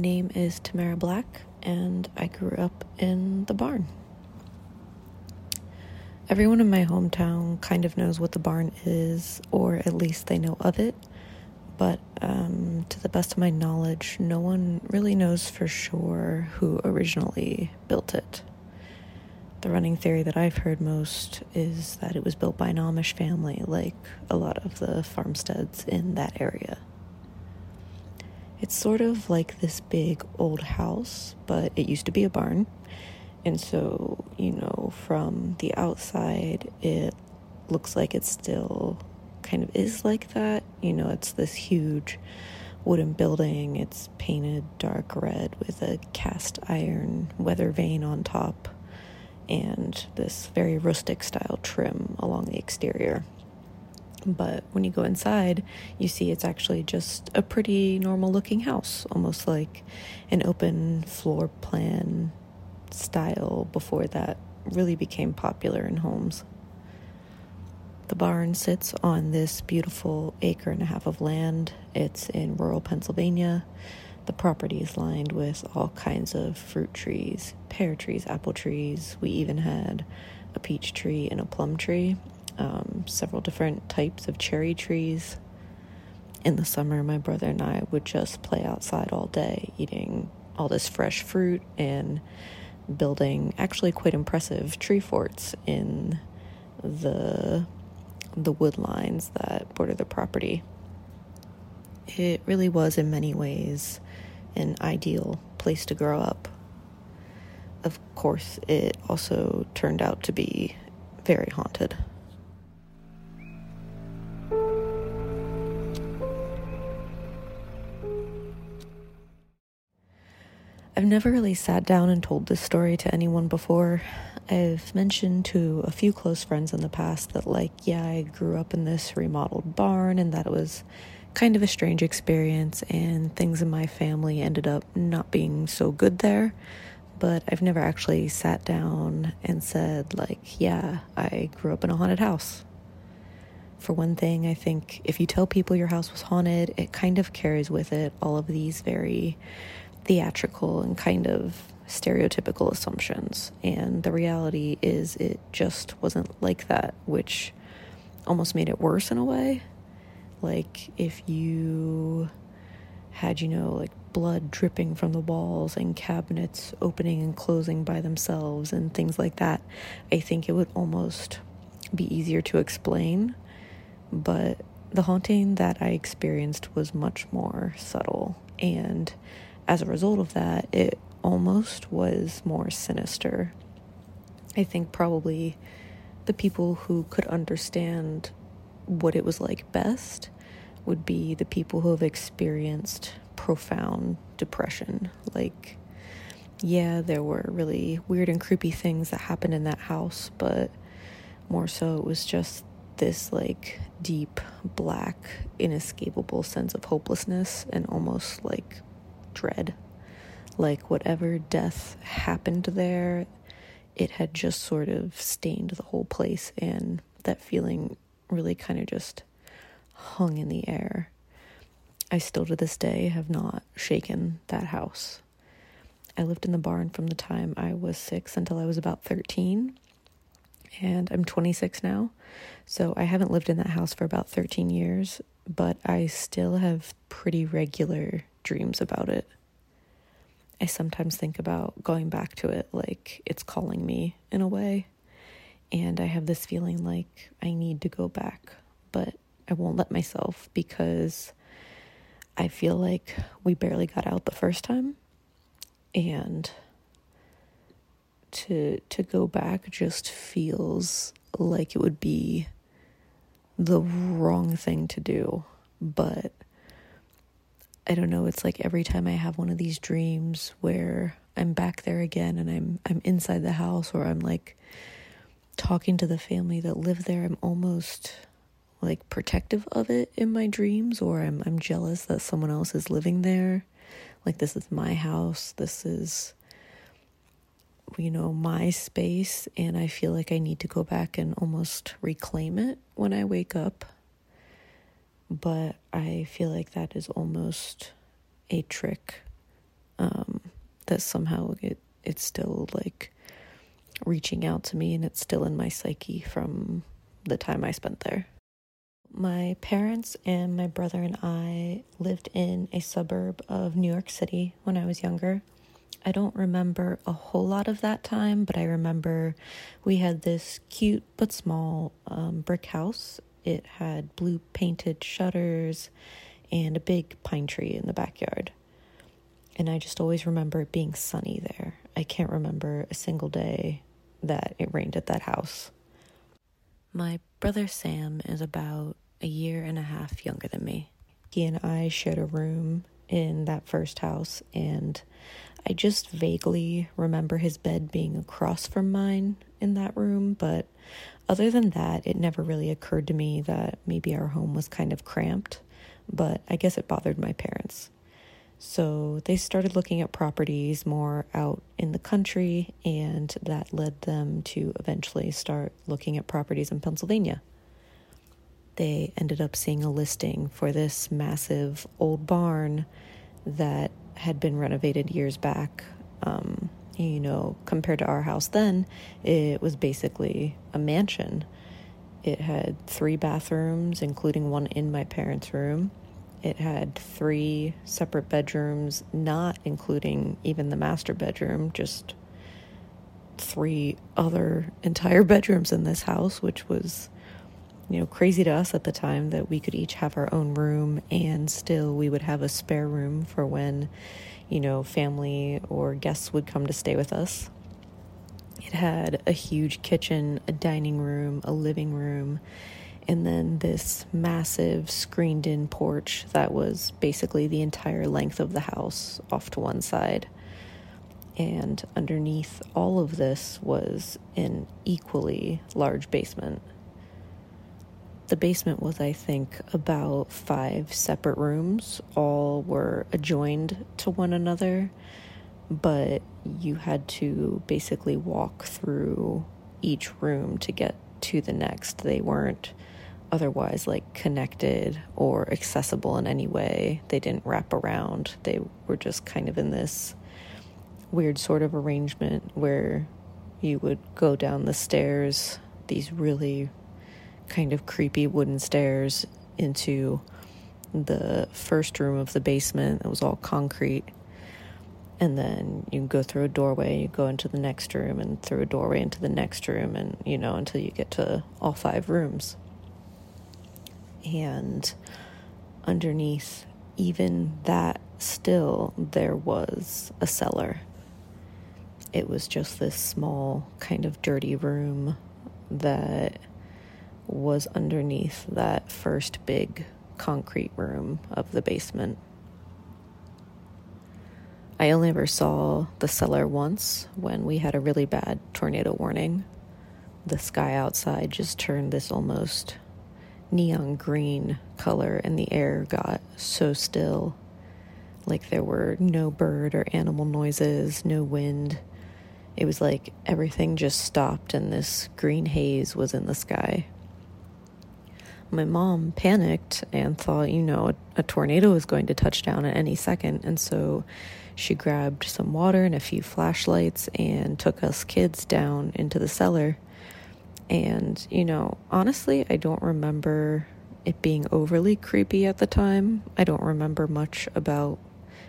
name is Tamera Black, and I grew up in the barn. Everyone in my hometown kind of knows what the barn is, or at least they know of it, but um, to the best of my knowledge, no one really knows for sure who originally built it. The running theory that I've heard most is that it was built by an Amish family, like a lot of the farmsteads in that area. It's sort of like this big old house, but it used to be a barn. And so, you know, from the outside, it looks like it still kind of is like that. You know, it's this huge wooden building. It's painted dark red with a cast iron weather vane on top and this very rustic style trim along the exterior. But when you go inside, you see it's actually just a pretty normal looking house, almost like an open floor plan style before that really became popular in homes. The barn sits on this beautiful acre and a half of land. It's in rural Pennsylvania. The property is lined with all kinds of fruit trees, pear trees, apple trees. We even had a peach tree and a plum tree, um, several different types of cherry trees. In the summer, my brother and I would just play outside all day, eating all this fresh fruit and building actually quite impressive tree forts in the the wood lines that border the property. It really was in many ways an ideal place to grow up. Of course, it also turned out to be very haunted. Never really sat down and told this story to anyone before. I've mentioned to a few close friends in the past that, like, yeah, I grew up in this remodeled barn and that it was kind of a strange experience, and things in my family ended up not being so good there. But I've never actually sat down and said, like, yeah, I grew up in a haunted house. For one thing, I think if you tell people your house was haunted, it kind of carries with it all of these very theatrical and kind of stereotypical assumptions. And the reality is, it just wasn't like that, which almost made it worse in a way. Like if you had, you know, like blood dripping from the walls and cabinets opening and closing by themselves and things like that, I think it would almost be easier to explain. But the haunting that I experienced was much more subtle. And as a result of that, it almost was more sinister. I think probably the people who could understand what it was like best would be the people who have experienced profound depression. Like, yeah, there were really weird and creepy things that happened in that house, but more so it was just this like deep, black, inescapable sense of hopelessness and almost like dread. Like, whatever death happened there, it had just sort of stained the whole place, and that feeling really kind of just hung in the air. I still to this day have not shaken that house. I lived in the barn from the time I was six until I was about 13. And I'm 26 now. So I haven't lived in that house for about 13 years, but I still have pretty regular dreams about it. I sometimes think about going back to it like it's calling me in a way. And I have this feeling like I need to go back, but I won't let myself because I feel like we barely got out the first time. And to to go back just feels like it would be the wrong thing to do. But I don't know, it's like every time I have one of these dreams where I'm back there again and I'm I'm inside the house or I'm like talking to the family that live there, I'm almost like protective of it in my dreams or I'm I'm jealous that someone else is living there. Like this is my house. This is you know, my space and I feel like I need to go back and almost reclaim it when I wake up. But I feel like that is almost a trick um, that somehow it it's still like reaching out to me and it's still in my psyche from the time I spent there. My parents and my brother and I lived in a suburb of New York City when I was younger. I don't remember a whole lot of that time, but I remember we had this cute but small um, brick house. It had blue painted shutters and a big pine tree in the backyard. And I just always remember it being sunny there. I can't remember a single day that it rained at that house. My brother Sam is about a year and a half younger than me. He and I shared a room in that first house, and I just vaguely remember his bed being across from mine in that room, but other than that, it never really occurred to me that maybe our home was kind of cramped, but I guess it bothered my parents. So they started looking at properties more out in the country, and that led them to eventually start looking at properties in Pennsylvania. They ended up seeing a listing for this massive old barn that had been renovated years back. Um, you know, compared to our house then, it was basically a mansion. It had three bathrooms, including one in my parents' room. It had three separate bedrooms, not including even the master bedroom, just three other entire bedrooms in this house, which was you know, crazy to us at the time that we could each have our own room and still we would have a spare room for when, you know, family or guests would come to stay with us. It had a huge kitchen, a dining room, a living room, and then this massive screened in porch that was basically the entire length of the house off to one side. And underneath all of this was an equally large basement the basement was, I think, about five separate rooms. All were adjoined to one another, but you had to basically walk through each room to get to the next. They weren't otherwise like connected or accessible in any way. They didn't wrap around. They were just kind of in this weird sort of arrangement where you would go down the stairs, these really kind of creepy wooden stairs into the first room of the basement. It was all concrete. And then you go through a doorway, you go into the next room, and through a doorway into the next room, and you know, until you get to all five rooms. And underneath even that, still, there was a cellar. It was just this small, kind of dirty room that was underneath that first big concrete room of the basement. I only ever saw the cellar once when we had a really bad tornado warning. The sky outside just turned this almost neon green color, and the air got so still. Like there were no bird or animal noises, no wind. It was like everything just stopped, and this green haze was in the sky my mom panicked and thought, you know, a, a, tornado was going to touch down at any second. And so she grabbed some water and a few flashlights and took us kids down into the cellar. And, you know, honestly, I don't remember it being overly creepy at the time. I don't remember much about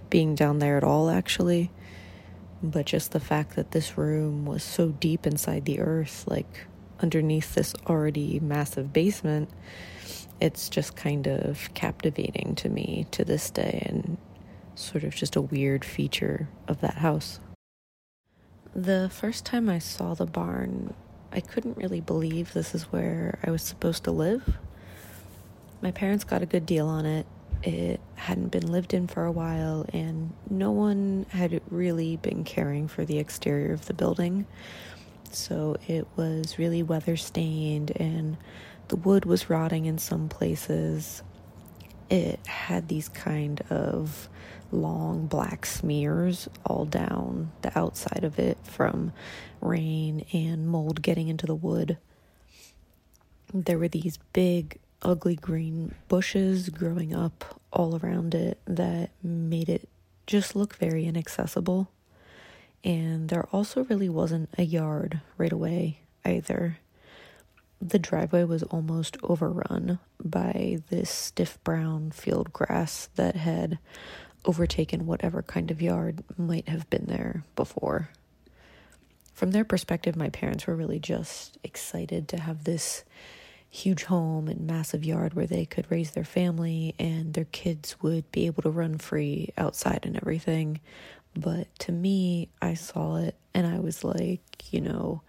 being down there at all, actually. But just the fact that this room was so deep inside the earth, like underneath this already massive basement, it's just kind of captivating to me to this day and sort of just a weird feature of that house. The first time I saw the barn, I couldn't really believe this is where I was supposed to live. My parents got a good deal on it. It hadn't been lived in for a while, and no one had really been caring for the exterior of the building. So it was really weather stained and the wood was rotting in some places. It had these kind of long black smears all down the outside of it from rain and mold getting into the wood. There were these big, ugly green bushes growing up all around it that made it just look very inaccessible. And there also really wasn't a yard right away either. The driveway was almost overrun by this stiff brown field grass that had overtaken whatever kind of yard might have been there before. From their perspective, my parents were really just excited to have this huge home and massive yard where they could raise their family and their kids would be able to run free outside and everything. But to me, I saw it and I was like, you know,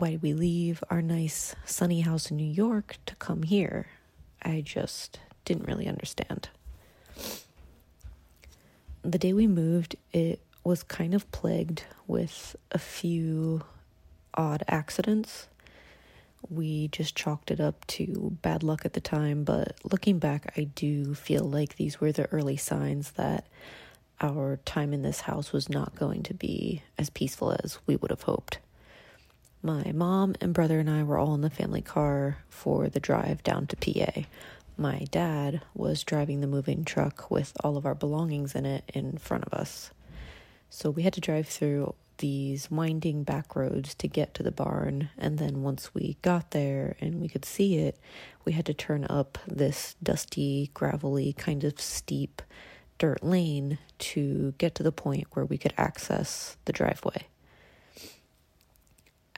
why did we leave our nice sunny house in New York to come here? I just didn't really understand. The day we moved, it was kind of plagued with a few odd accidents. We just chalked it up to bad luck at the time, but looking back, I do feel like these were the early signs that our time in this house was not going to be as peaceful as we would have hoped. My mom and brother and I were all in the family car for the drive down to PA. My dad was driving the moving truck with all of our belongings in it in front of us. So we had to drive through these winding back roads to get to the barn. And then once we got there and we could see it, we had to turn up this dusty, gravelly, kind of steep dirt lane to get to the point where we could access the driveway.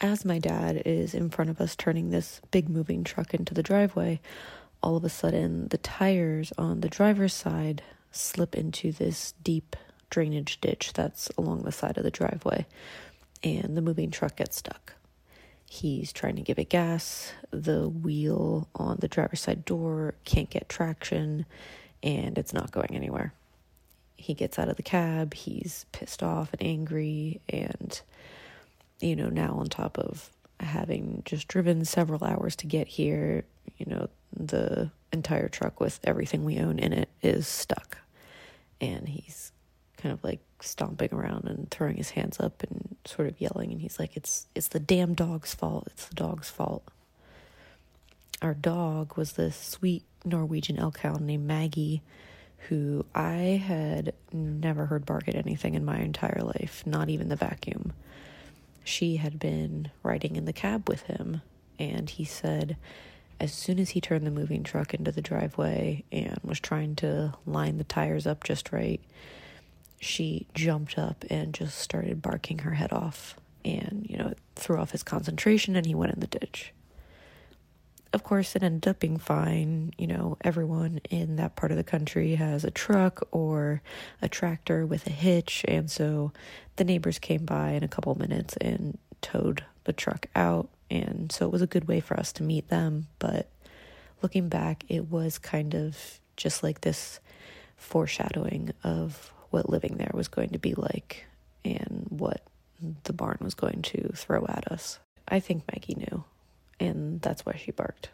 As my dad is in front of us turning this big moving truck into the driveway, all of a sudden the tires on the driver's side slip into this deep drainage ditch that's along the side of the driveway, and the moving truck gets stuck. He's trying to give it gas. The wheel on the driver's side door can't get traction, and it's not going anywhere. He gets out of the cab. He's pissed off and angry, and you know, now on top of having just driven several hours to get here, you know, the entire truck with everything we own in it is stuck. And he's kind of like stomping around and throwing his hands up and sort of yelling. And he's like it's it's the damn dog's fault. It's the dog's fault. Our dog was this sweet norwegian elk hound named maggie who i had never heard bark at anything in my entire life not even the vacuum she had been riding in the cab with him and he said as soon as he turned the moving truck into the driveway and was trying to line the tires up just right she jumped up and just started barking her head off and, you know, threw off his concentration and he went in the ditch. Of course, it ended up being fine. You know, everyone in that part of the country has a truck or a tractor with a hitch. And so the neighbors came by in a couple minutes and towed the truck out. And so it was a good way for us to meet them. But looking back, it was kind of just like this foreshadowing of what living there was going to be like and what the barn was going to throw at us. I think Maggie knew, and that's why she barked.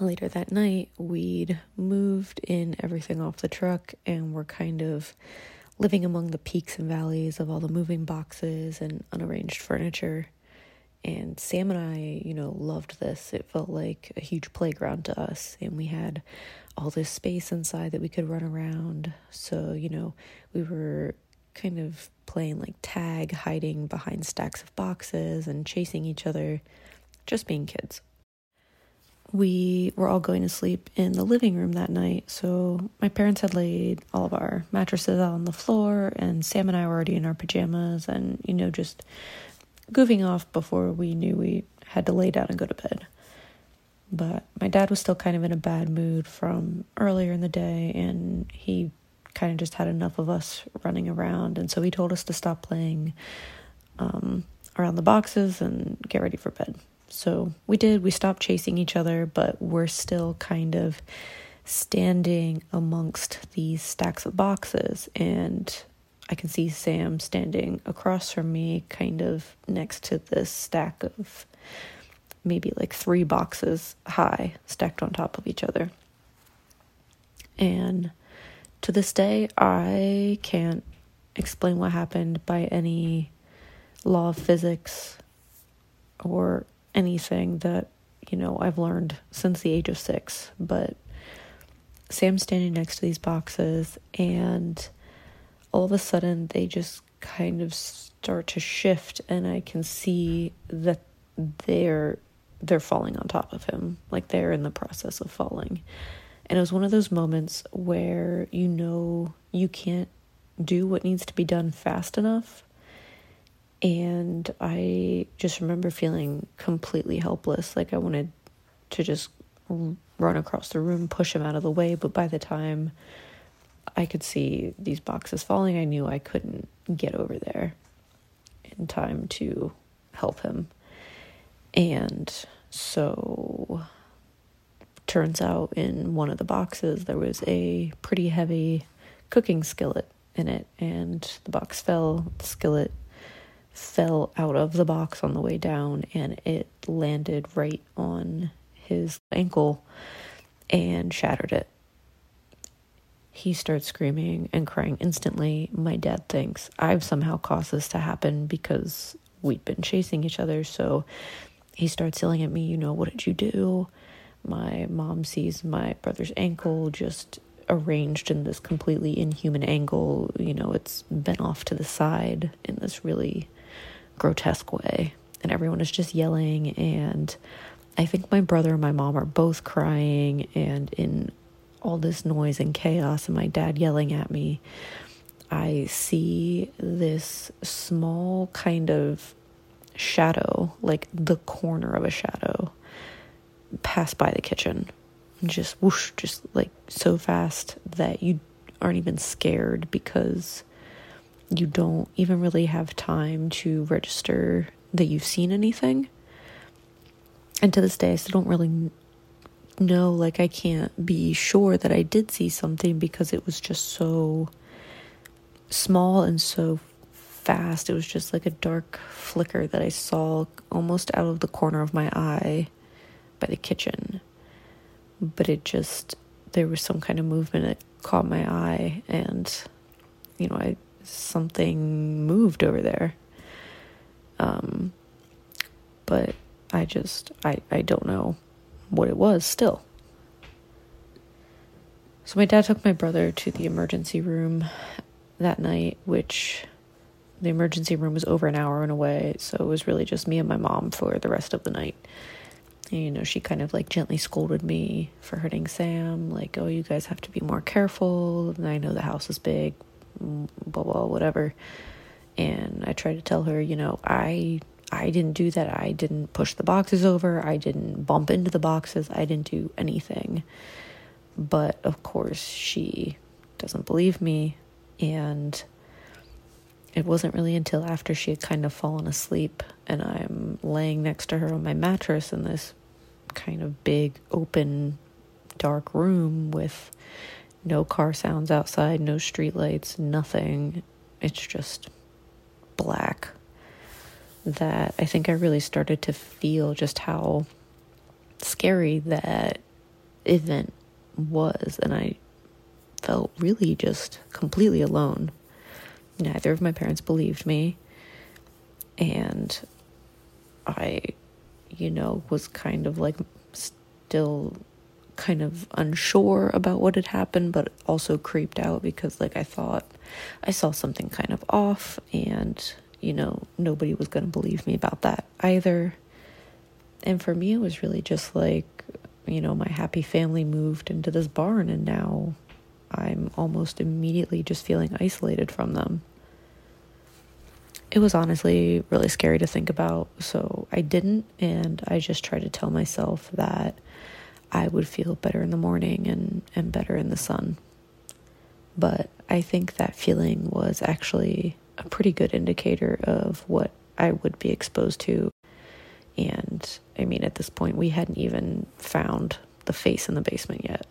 Later that night, we'd moved in everything off the truck and were kind of living among the peaks and valleys of all the moving boxes and unarranged furniture. And Sam and I, you know, loved this. It felt like a huge playground to us, and we had all this space inside that we could run around. So, you know, we were kind of playing like tag, hiding behind stacks of boxes and chasing each other, just being kids. We were all going to sleep in the living room that night, so my parents had laid all of our mattresses out on the floor, and Sam and I were already in our pajamas and, you know, just goofing off before we knew we had to lay down and go to bed. But my dad was still kind of in a bad mood from earlier in the day, and he kind of just had enough of us running around. And so he told us to stop playing um, around the boxes and get ready for bed. So we did. We stopped chasing each other, but we're still kind of standing amongst these stacks of boxes. And I can see Sam standing across from me, kind of next to this stack of maybe like three boxes high stacked on top of each other. And to this day, I can't explain what happened by any law of physics or anything that, you know, I've learned since the age of six. But Sam's standing next to these boxes, and all of a sudden they just kind of start to shift, and I can see that they're they're falling on top of him, like they're in the process of falling. And it was one of those moments where you know you can't do what needs to be done fast enough. And I just remember feeling completely helpless. Like I wanted to just run across the room, push him out of the way. But by the time I could see these boxes falling, I knew I couldn't get over there in time to help him. And so turns out in one of the boxes there was a pretty heavy cooking skillet in it and the box fell the skillet fell out of the box on the way down and it landed right on his ankle and shattered it he starts screaming and crying instantly my dad thinks i've somehow caused this to happen because we'd been chasing each other so he starts yelling at me, you know, what did you do? My mom sees my brother's ankle just arranged in this completely inhuman angle. You know, it's bent off to the side in this really grotesque way. And everyone is just yelling. And I think my brother and my mom are both crying and in all this noise and chaos, and my dad yelling at me. I see this small kind of shadow, like the corner of a shadow, pass by the kitchen. And just whoosh, just like so fast that you aren't even scared because you don't even really have time to register that you've seen anything. And to this day, I still don't really know, like, I can't be sure that I did see something because it was just so small and so fast. It was just like a dark flicker that I saw almost out of the corner of my eye by the kitchen. But it just, there was some kind of movement that caught my eye, and, you know, I, something moved over there. Um, but I just, I, I don't know what it was still. So my dad took my brother to the emergency room that night, which the emergency room was over an hour and away, so it was really just me and my mom for the rest of the night. You know, she kind of like gently scolded me for hurting Sam, like, oh, you guys have to be more careful. And I know the house is big, blah, blah, whatever. And I tried to tell her, you know, I I didn't do that. I didn't push the boxes over. I didn't bump into the boxes. I didn't do anything. But of course, she doesn't believe me. And it wasn't really until after she had kind of fallen asleep and I'm laying next to her on my mattress in this kind of big, open, dark room with no car sounds outside, no street lights, nothing. It's just black. That I think I really started to feel just how scary that event was. And I felt really just completely alone neither of my parents believed me. And I, you know, was kind of like still kind of unsure about what had happened, but also creeped out because, like, I thought I saw something kind of off, and, you know, nobody was going to believe me about that either. And for me, it was really just like, you know, my happy family moved into this barn, and now I'm almost immediately just feeling isolated from them. It was honestly really scary to think about, so I didn't, and I just tried to tell myself that I would feel better in the morning and, and better in the sun. But I think that feeling was actually a pretty good indicator of what I would be exposed to. And I mean, at this point, we hadn't even found the face in the basement yet.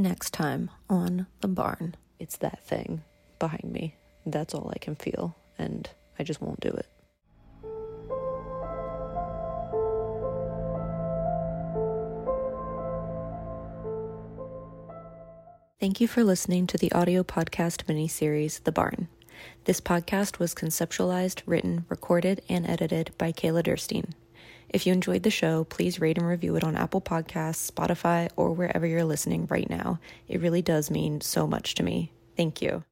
Next time on The Barn. It's that thing behind me. That's all I can feel, and I just won't do it. Thank you for listening to the audio podcast miniseries, The Barn. This podcast was conceptualized, written, recorded, and edited by Kayla Derstein. If you enjoyed the show, please rate and review it on Apple Podcasts, Spotify, or wherever you're listening right now. It really does mean so much to me. Thank you.